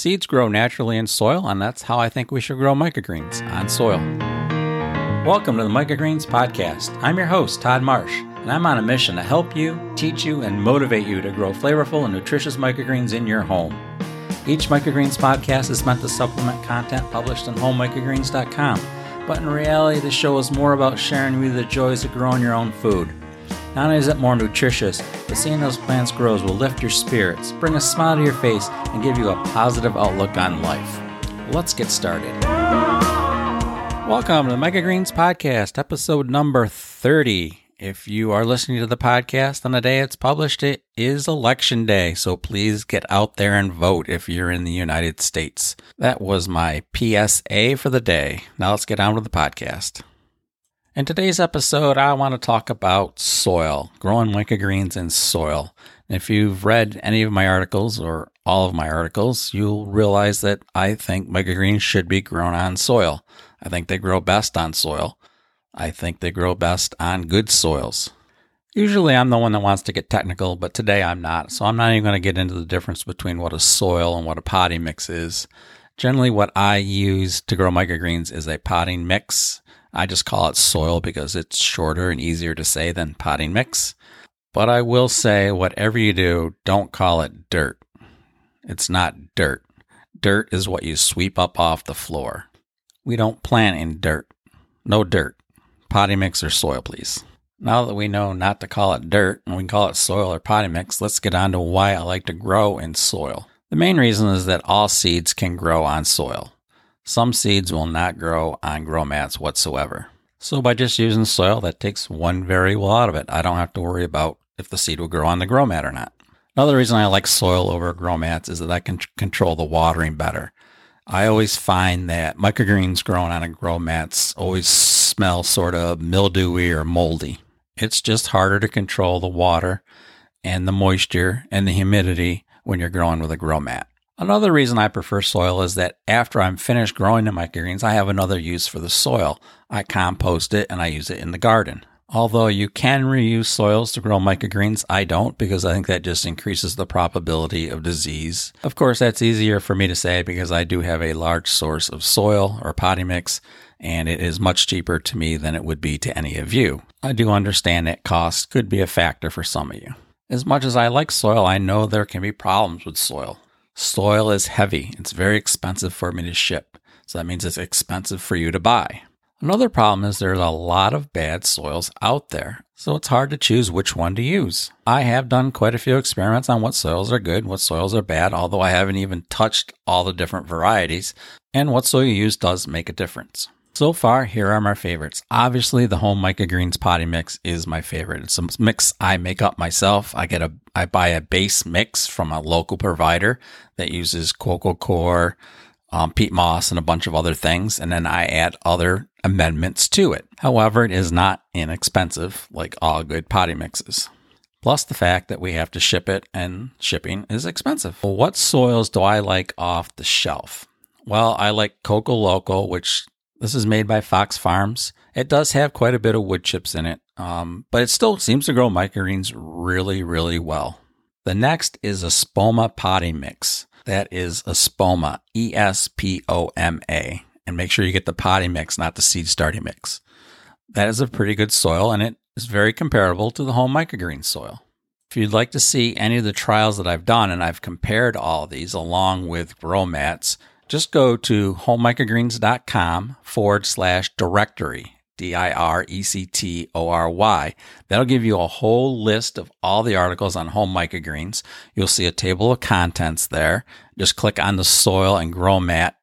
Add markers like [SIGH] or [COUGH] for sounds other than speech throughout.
Seeds grow naturally in soil, and that's how I think we should grow microgreens on soil. Welcome to the Microgreens Podcast. I'm your host, Todd Marsh, and I'm on a mission to help you, teach you, and motivate you to grow flavorful and nutritious microgreens in your home. Each Microgreens podcast is meant to supplement content published on homemicrogreens.com, but in reality, the show is more about sharing with you the joys of growing your own food. Not only is it more nutritious, but seeing those plants grow will lift your spirits, bring a smile to your face, and give you a positive outlook on life. Let's get started. Welcome to the Microgreens Podcast, episode number 30. If you are listening to the podcast on the day it's published, it is election day, so please get out there and vote if you're in the United States. That was my PSA for the day. Now let's get on with the podcast. In today's episode, I want to talk about soil, growing microgreens in soil. If you've read any of my articles or all of my articles, you'll realize that I think microgreens should be grown on soil. I think they grow best on soil. I think they grow best on good soils. Usually I'm the one that wants to get technical, but today I'm not. So I'm not even going to get into the difference between what a soil and what a potting mix is. Generally, what I use to grow microgreens is a potting mix I just call it soil because it's shorter and easier to say than potting mix. But I will say, whatever you do, don't call it dirt. It's not dirt. Dirt is what you sweep up off the floor. We don't plant in dirt. No dirt. Potting mix or soil, please. Now that we know not to call it dirt and we can call it soil or potting mix, let's get on to why I like to grow in soil. The main reason is that all seeds can grow on soil. Some seeds will not grow on grow mats whatsoever. So by just using soil, that takes one variable out of it. I don't have to worry about if the seed will grow on the grow mat or not. Another reason I like soil over grow mats is that I can control the watering better. I always find that microgreens growing on a grow mats always smell sort of mildewy or moldy. It's just harder to control the water and the moisture and the humidity when you're growing with a grow mat. Another reason I prefer soil is that after I'm finished growing the microgreens, I have another use for the soil. I compost it and I use it in the garden. Although you can reuse soils to grow microgreens, I don't because I think that just increases the probability of disease. Of course, that's easier for me to say because I do have a large source of soil or potting mix, and it is much cheaper to me than it would be to any of you. I do understand that cost could be a factor for some of you. As much as I like soil, I know there can be problems with soil. Soil is heavy. It's very expensive for me to ship. So that means it's expensive for you to buy. Another problem is there's a lot of bad soils out there, so it's hard to choose which one to use. I have done quite a few experiments on what soils are good, what soils are bad, although I haven't even touched all the different varieties, and what soil you use does make a difference. So far, here are my favorites. Obviously, the home Microgreens potty mix is my favorite. It's a mix I make up myself. I get a I buy a base mix from a local provider that uses coco coir, um, peat moss, and a bunch of other things, and then I add other amendments to it. However, it is not inexpensive like all good potty mixes. Plus the fact that we have to ship it and shipping is expensive. Well, what soils do I like off the shelf? Well, I like Coco Loco, which this is made by Fox Farms. It does have quite a bit of wood chips in it, um, but it still seems to grow microgreens really, really well. The next is Espoma potting mix. That is Espoma, E S P O M A. And make sure you get the potting mix, not the seed starting mix. That is a pretty good soil and it is very comparable to the home microgreen soil. If you'd like to see any of the trials that I've done, and I've compared all these along with grow mats, just go to homemicrogreens.com forward slash directory, D I R E C T O R Y. That'll give you a whole list of all the articles on home microgreens. You'll see a table of contents there. Just click on the soil and grow mat,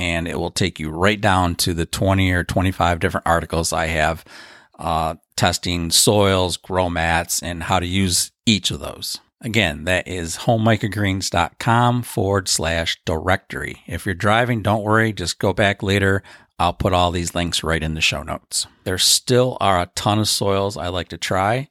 and it will take you right down to the 20 or 25 different articles I have uh, testing soils, grow mats, and how to use each of those. Again, that is homemicrogreens.com forward slash directory. If you're driving, don't worry, just go back later. I'll put all these links right in the show notes. There still are a ton of soils I like to try,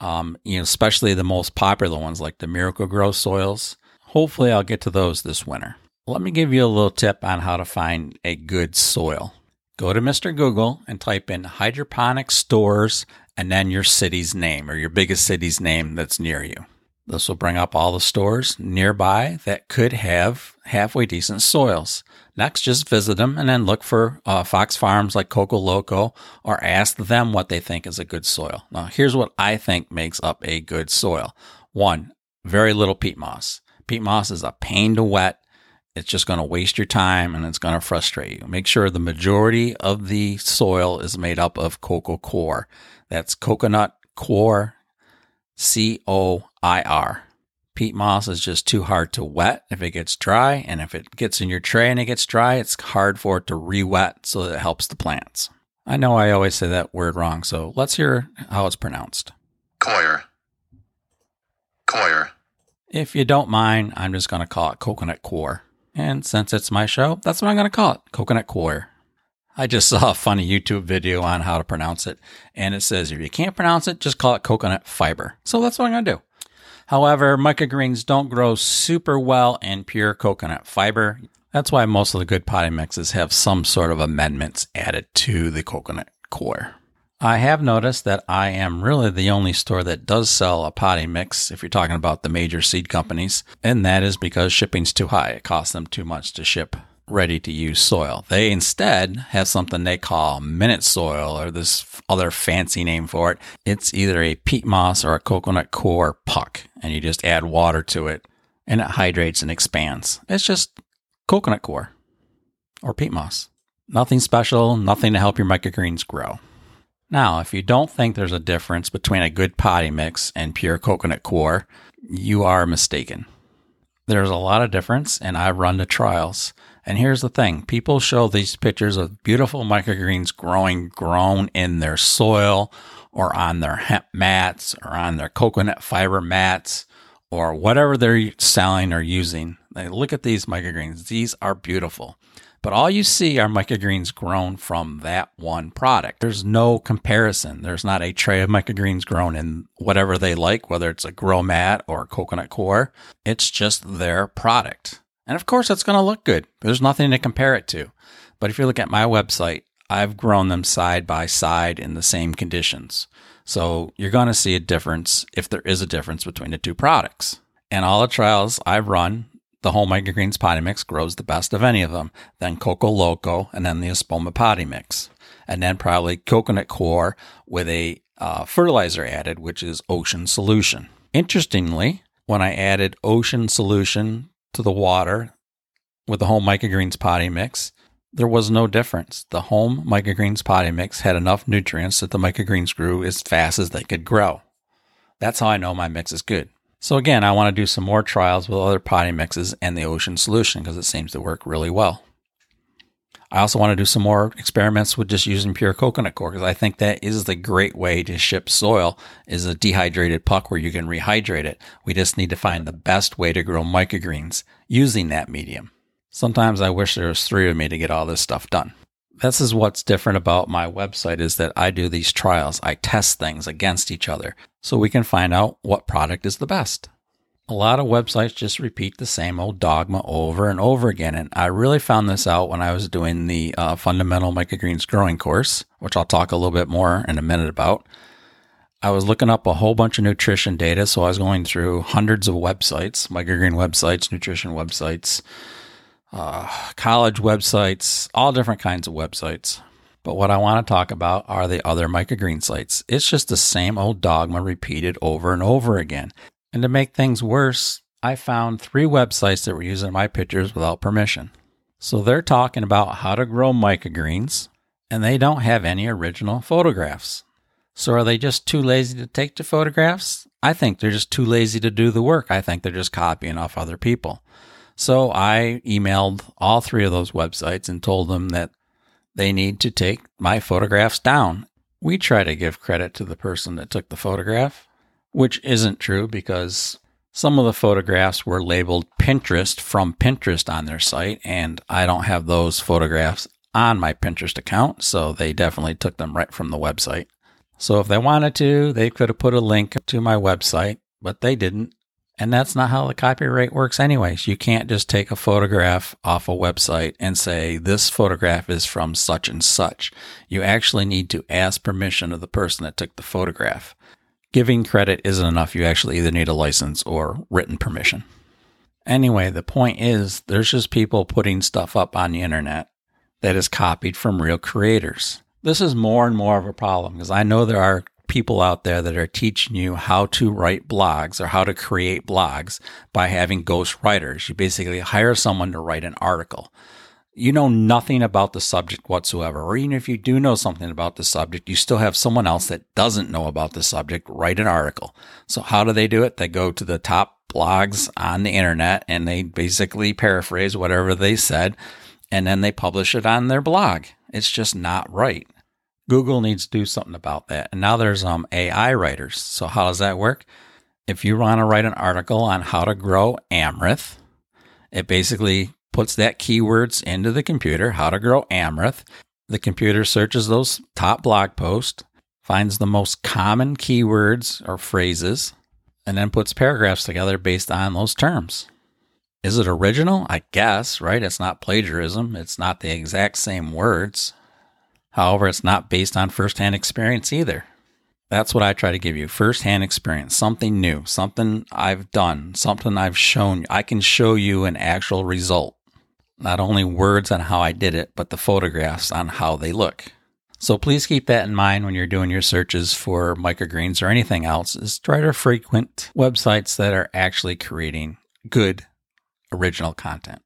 um, you know, especially the most popular ones like the Miracle-Gro soils. Hopefully, I'll get to those this winter. Let me give you a little tip on how to find a good soil. Go to Mr. Google and type in hydroponic stores and then your city's name or your biggest city's name that's near you. This will bring up all the stores nearby that could have halfway decent soils. Next, just visit them and then look for uh, Fox Farms like Coco Loco or ask them what they think is a good soil. Now, here's what I think makes up a good soil. One, very little peat moss. Peat moss is a pain to wet. It's just going to waste your time and it's going to frustrate you. Make sure the majority of the soil is made up of coco coir. That's coconut coir, C O I R. Peat moss is just too hard to wet if it gets dry, and if it gets in your tray and it gets dry, it's hard for it to re-wet so that it helps the plants. I know I always say that word wrong, so let's hear how it's pronounced. Coir. Coir. If you don't mind, I'm just going to call it coconut core. And since it's my show, that's what I'm going to call it coconut coir. I just [LAUGHS] saw a funny YouTube video on how to pronounce it, and it says if you can't pronounce it, just call it coconut fiber. So that's what I'm going to do. However, microgreens don't grow super well in pure coconut fiber. That's why most of the good potting mixes have some sort of amendments added to the coconut coir. I have noticed that I am really the only store that does sell a potting mix if you're talking about the major seed companies, and that is because shipping's too high. It costs them too much to ship ready to use soil. They instead have something they call minute soil or this other fancy name for it. It's either a peat moss or a coconut coir puck, and you just add water to it and it hydrates and expands. It's just coconut coir or peat moss. Nothing special, nothing to help your microgreens grow. Now, if you don't think there's a difference between a good potty mix and pure coconut coir, you are mistaken. There's a lot of difference, and I've run the trials. And here's the thing people show these pictures of beautiful microgreens growing grown in their soil or on their hemp mats or on their coconut fiber mats or whatever they're selling or using. They look at these microgreens. These are beautiful. But all you see are microgreens grown from that one product. There's no comparison. There's not a tray of microgreens grown in whatever they like, whether it's a grow mat or coconut coir. It's just their product. And of course, it's going to look good. There's nothing to compare it to. But if you look at my website, I've grown them side by side in the same conditions. So you're going to see a difference if there is a difference between the two products. And all the trials I've run, the home microgreens potting mix grows the best of any of them, then Coco Loco, and then the Espoma potting mix. And then probably coconut coir with a uh, fertilizer added, which is ocean solution. Interestingly, when I added ocean solution to the water with the home microgreens potting mix, there was no difference. The home microgreens potting mix had enough nutrients that the microgreens grew as fast as they could grow. That's how I know my mix is good. So again, I want to do some more trials with other potting mixes and the ocean solution because it seems to work really well. I also want to do some more experiments with just using pure coconut coir because I think that is the great way to ship soil is a dehydrated puck where you can rehydrate it. We just need to find the best way to grow microgreens using that medium. Sometimes I wish there was three of me to get all this stuff done. This is what's different about my website is that I do these trials. I test things against each other so we can find out what product is the best. A lot of websites just repeat the same old dogma over and over again. And I really found this out when I was doing the uh, Fundamental Microgreens Growing course, which I'll talk a little bit more in a minute about. I was looking up a whole bunch of nutrition data. So I was going through hundreds of websites, microgreen websites, nutrition websites, uh, college websites, all different kinds of websites. But what I want to talk about are the other microgreen sites. It's just the same old dogma repeated over and over again. And to make things worse, I found three websites that were using my pictures without permission. So they're talking about how to grow microgreens, and they don't have any original photographs. So are they just too lazy to take the photographs? I think they're just too lazy to do the work. I think they're just copying off other people. So I emailed all three of those websites and told them that they need to take my photographs down. We try to give credit to the person that took the photograph, which isn't true because some of the photographs were labeled Pinterest from Pinterest on their site, and I don't have those photographs on my Pinterest account, so they definitely took them right from the website. So if they wanted to, they could have put a link to my website, but they didn't. And that's not how the copyright works, anyways. You can't just take a photograph off a website and say, this photograph is from such and such. You actually need to ask permission of the person that took the photograph. Giving credit isn't enough. You actually either need a license or written permission. Anyway, the point is there's just people putting stuff up on the internet that is copied from real creators. This is more and more of a problem because I know there are people out there that are teaching you how to write blogs or how to create blogs by having ghost writers. You basically hire someone to write an article. You know nothing about the subject whatsoever, or even if you do know something about the subject, you still have someone else that doesn't know about the subject write an article. So how do they do it? They go to the top blogs on the internet and they basically paraphrase whatever they said and then they publish it on their blog. It's just not right. Google needs to do something about that. And now there's um, AI writers. So how does that work? If you want to write an article on how to grow amaranth, it basically puts that keywords into the computer, how to grow amaranth. The computer searches those top blog posts, finds the most common keywords or phrases, and then puts paragraphs together based on those terms. Is it original? I guess, right? It's not plagiarism. It's not the exact same words. However, it's not based on firsthand experience either. That's what I try to give you firsthand experience, something new, something I've done, something I've shown you. I can show you an actual result, not only words on how I did it, but the photographs on how they look. So please keep that in mind when you're doing your searches for microgreens or anything else. Is try to frequent websites that are actually creating good original content.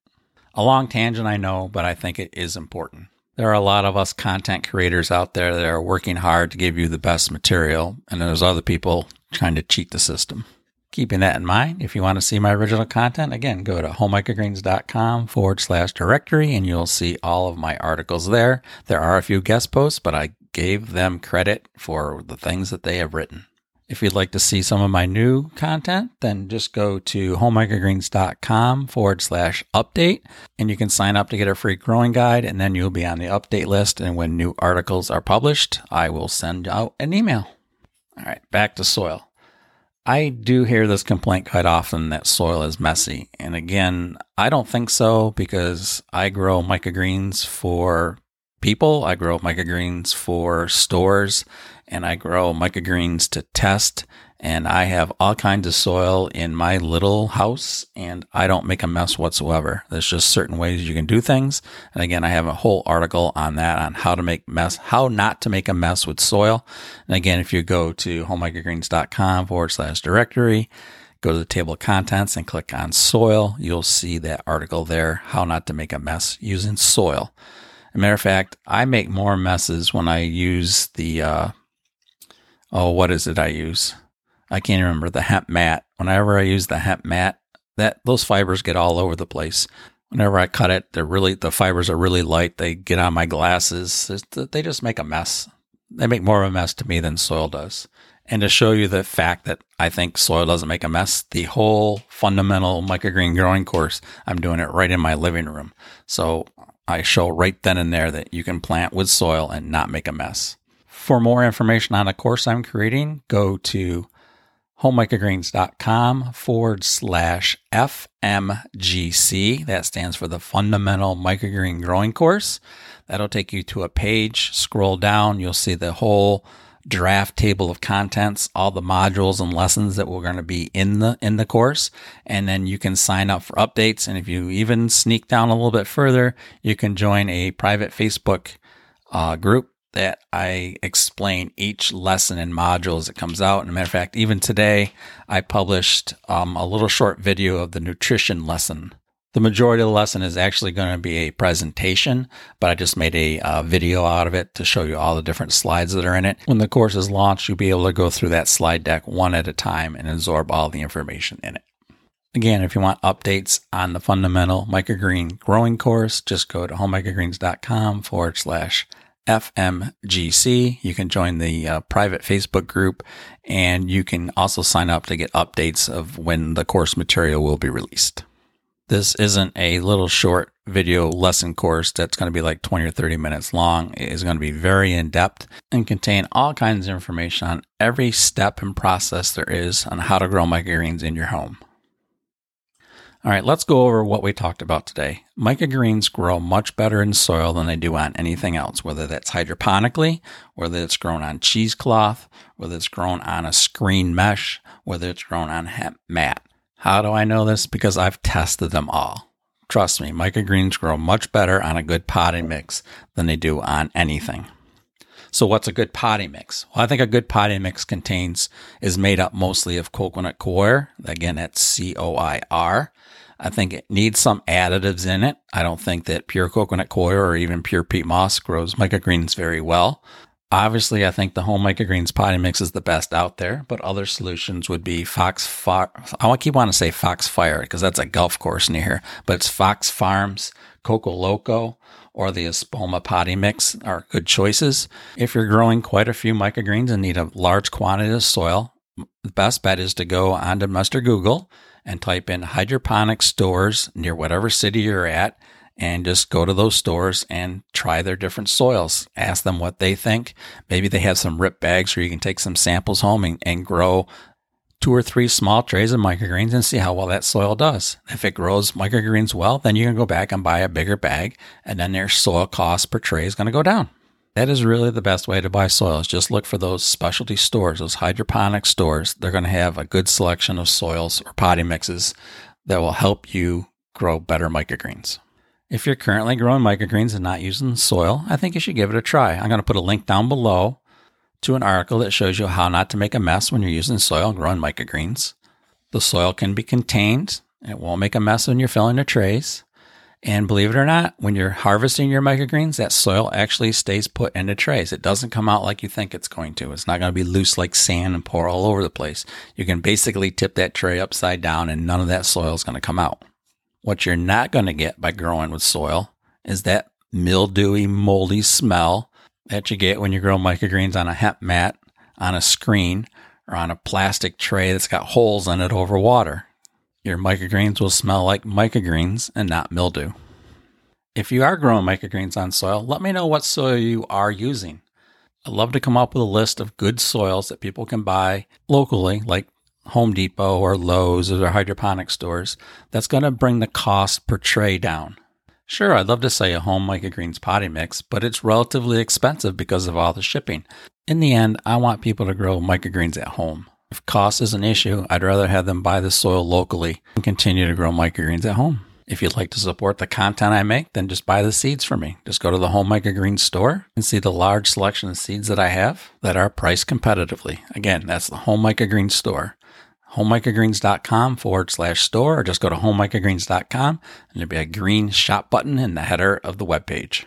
A long tangent, I know, but I think it is important there are a lot of us content creators out there that are working hard to give you the best material, and there's other people trying to cheat the system. Keeping that in mind, if you want to see my original content, again, go to homemicrogreens.com forward slash directory and you'll see all of my articles there. There are a few guest posts, but I gave them credit for the things that they have written. If you'd like to see some of my new content, then just go to homemicrogreens.com forward slash update and you can sign up to get a free growing guide and then you'll be on the update list. And when new articles are published, I will send out an email. All right, back to soil. I do hear this complaint quite often that soil is messy. And again, I don't think so because I grow microgreens for people. I grow microgreens for stores and I grow microgreens to test. And I have all kinds of soil in my little house and I don't make a mess whatsoever. There's just certain ways you can do things. And again, I have a whole article on that on how to make mess, how not to make a mess with soil. And again, if you go to homemicrogreens.com forward slash directory, go to the table of contents and click on soil, you'll see that article there, how not to make a mess using soil. As a matter of fact, I make more messes when I use the uh, oh, what is it I use? I can't remember the hemp mat. Whenever I use the hemp mat, that those fibers get all over the place. Whenever I cut it, they're really the fibers are really light. They get on my glasses. They just make a mess. They make more of a mess to me than soil does. And to show you the fact that I think soil doesn't make a mess, the whole fundamental microgreen growing course, I'm doing it right in my living room. So I show right then and there that you can plant with soil and not make a mess. For more information on a course I'm creating, go to homemicrogreens.com forward slash FMGC. That stands for the Fundamental Microgreen Growing Course. That'll take you to a page. Scroll down, you'll see the whole draft table of contents, all the modules and lessons that we're going to be in the in the course, and then you can sign up for updates. And if you even sneak down a little bit further, you can join a private Facebook uh, group that I explain each lesson and module as it comes out. And a matter of fact, even today, I published um, a little short video of the nutrition lesson. The majority of the lesson is actually going to be a presentation, but I just made a uh, video out of it to show you all the different slides that are in it. When the course is launched, you'll be able to go through that slide deck one at a time and absorb all the information in it. Again, if you want updates on the fundamental microgreen growing course, just go to homemicrogreens.com forward slash FMGC. You can join the uh, private Facebook group and you can also sign up to get updates of when the course material will be released. This isn't a little short video lesson course that's going to be like 20 or 30 minutes long. It is going to be very in depth and contain all kinds of information on every step and process there is on how to grow microgreens in your home. All right, let's go over what we talked about today. Microgreens grow much better in soil than they do on anything else, whether that's hydroponically, whether it's grown on cheesecloth, whether it's grown on a screen mesh, whether it's grown on mat. How do I know this? Because I've tested them all. Trust me, microgreens grow much better on a good potting mix than they do on anything. So what's a good potting mix? Well, I think a good potting mix contains, is made up mostly of coconut coir. Again, that's C-O-I-R. I think it needs some additives in it. I don't think that pure coconut coir or even pure peat moss grows microgreens very well. Obviously, I think the home microgreens potting mix is the best out there, but other solutions would be Fox Fire. I keep wanting to say Fox Fire because that's a golf course near here, but it's Fox Farms, Coco Loco, or the Espoma potting mix are good choices. If you're growing quite a few microgreens and need a large quantity of soil, the best bet is to go onto Mr. Google and type in hydroponic stores near whatever city you're at and just go to those stores and try their different soils. Ask them what they think. Maybe they have some rip bags where you can take some samples home and, and grow two or three small trays of microgreens and see how well that soil does. If it grows microgreens well, then you can go back and buy a bigger bag and then their soil cost per tray is going to go down. That is really the best way to buy soils. Just look for those specialty stores, those hydroponic stores. They're going to have a good selection of soils or potting mixes that will help you grow better microgreens. If you're currently growing microgreens and not using soil, I think you should give it a try. I'm going to put a link down below to an article that shows you how not to make a mess when you're using soil growing microgreens. The soil can be contained. It won't make a mess when you're filling the trays. And believe it or not, when you're harvesting your microgreens, that soil actually stays put in the trays. It doesn't come out like you think it's going to. It's not going to be loose like sand and pour all over the place. You can basically tip that tray upside down and none of that soil is going to come out. What you're not going to get by growing with soil is that mildewy, moldy smell that you get when you grow microgreens on a hemp mat, on a screen, or on a plastic tray that's got holes in it over water. Your microgreens will smell like microgreens and not mildew. If you are growing microgreens on soil, let me know what soil you are using. I'd love to come up with a list of good soils that people can buy locally, like Home Depot or Lowe's or hydroponic stores that's going to bring the cost per tray down. Sure, I'd love to say a home microgreens potting mix, but it's relatively expensive because of all the shipping. In the end, I want people to grow microgreens at home. If cost is an issue, I'd rather have them buy the soil locally and continue to grow microgreens at home. If you'd like to support the content I make, then just buy the seeds for me. Just go to the Home Microgreens store and see the large selection of seeds that I have that are priced competitively. Again, that's the Home Microgreens store homemicrogreens.com forward slash store, or just go to homemicrogreens.com and there'll be a green shop button in the header of the webpage.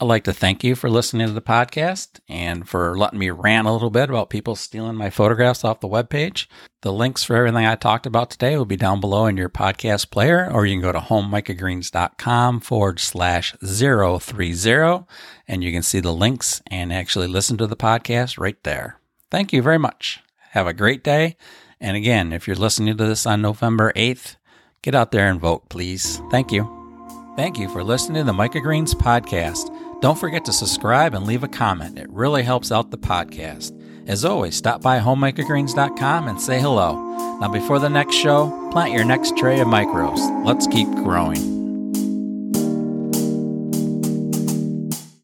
I'd like to thank you for listening to the podcast and for letting me rant a little bit about people stealing my photographs off the webpage. The links for everything I talked about today will be down below in your podcast player, or you can go to homemicrogreens.com forward slash 030 and you can see the links and actually listen to the podcast right there. Thank you very much. Have a great day and again, if you're listening to this on November 8th, get out there and vote, please. Thank you. Thank you for listening to the Microgreens podcast. Don't forget to subscribe and leave a comment. It really helps out the podcast. As always, stop by homemicrogreens.com and say hello. Now, before the next show, plant your next tray of micros. Let's keep growing.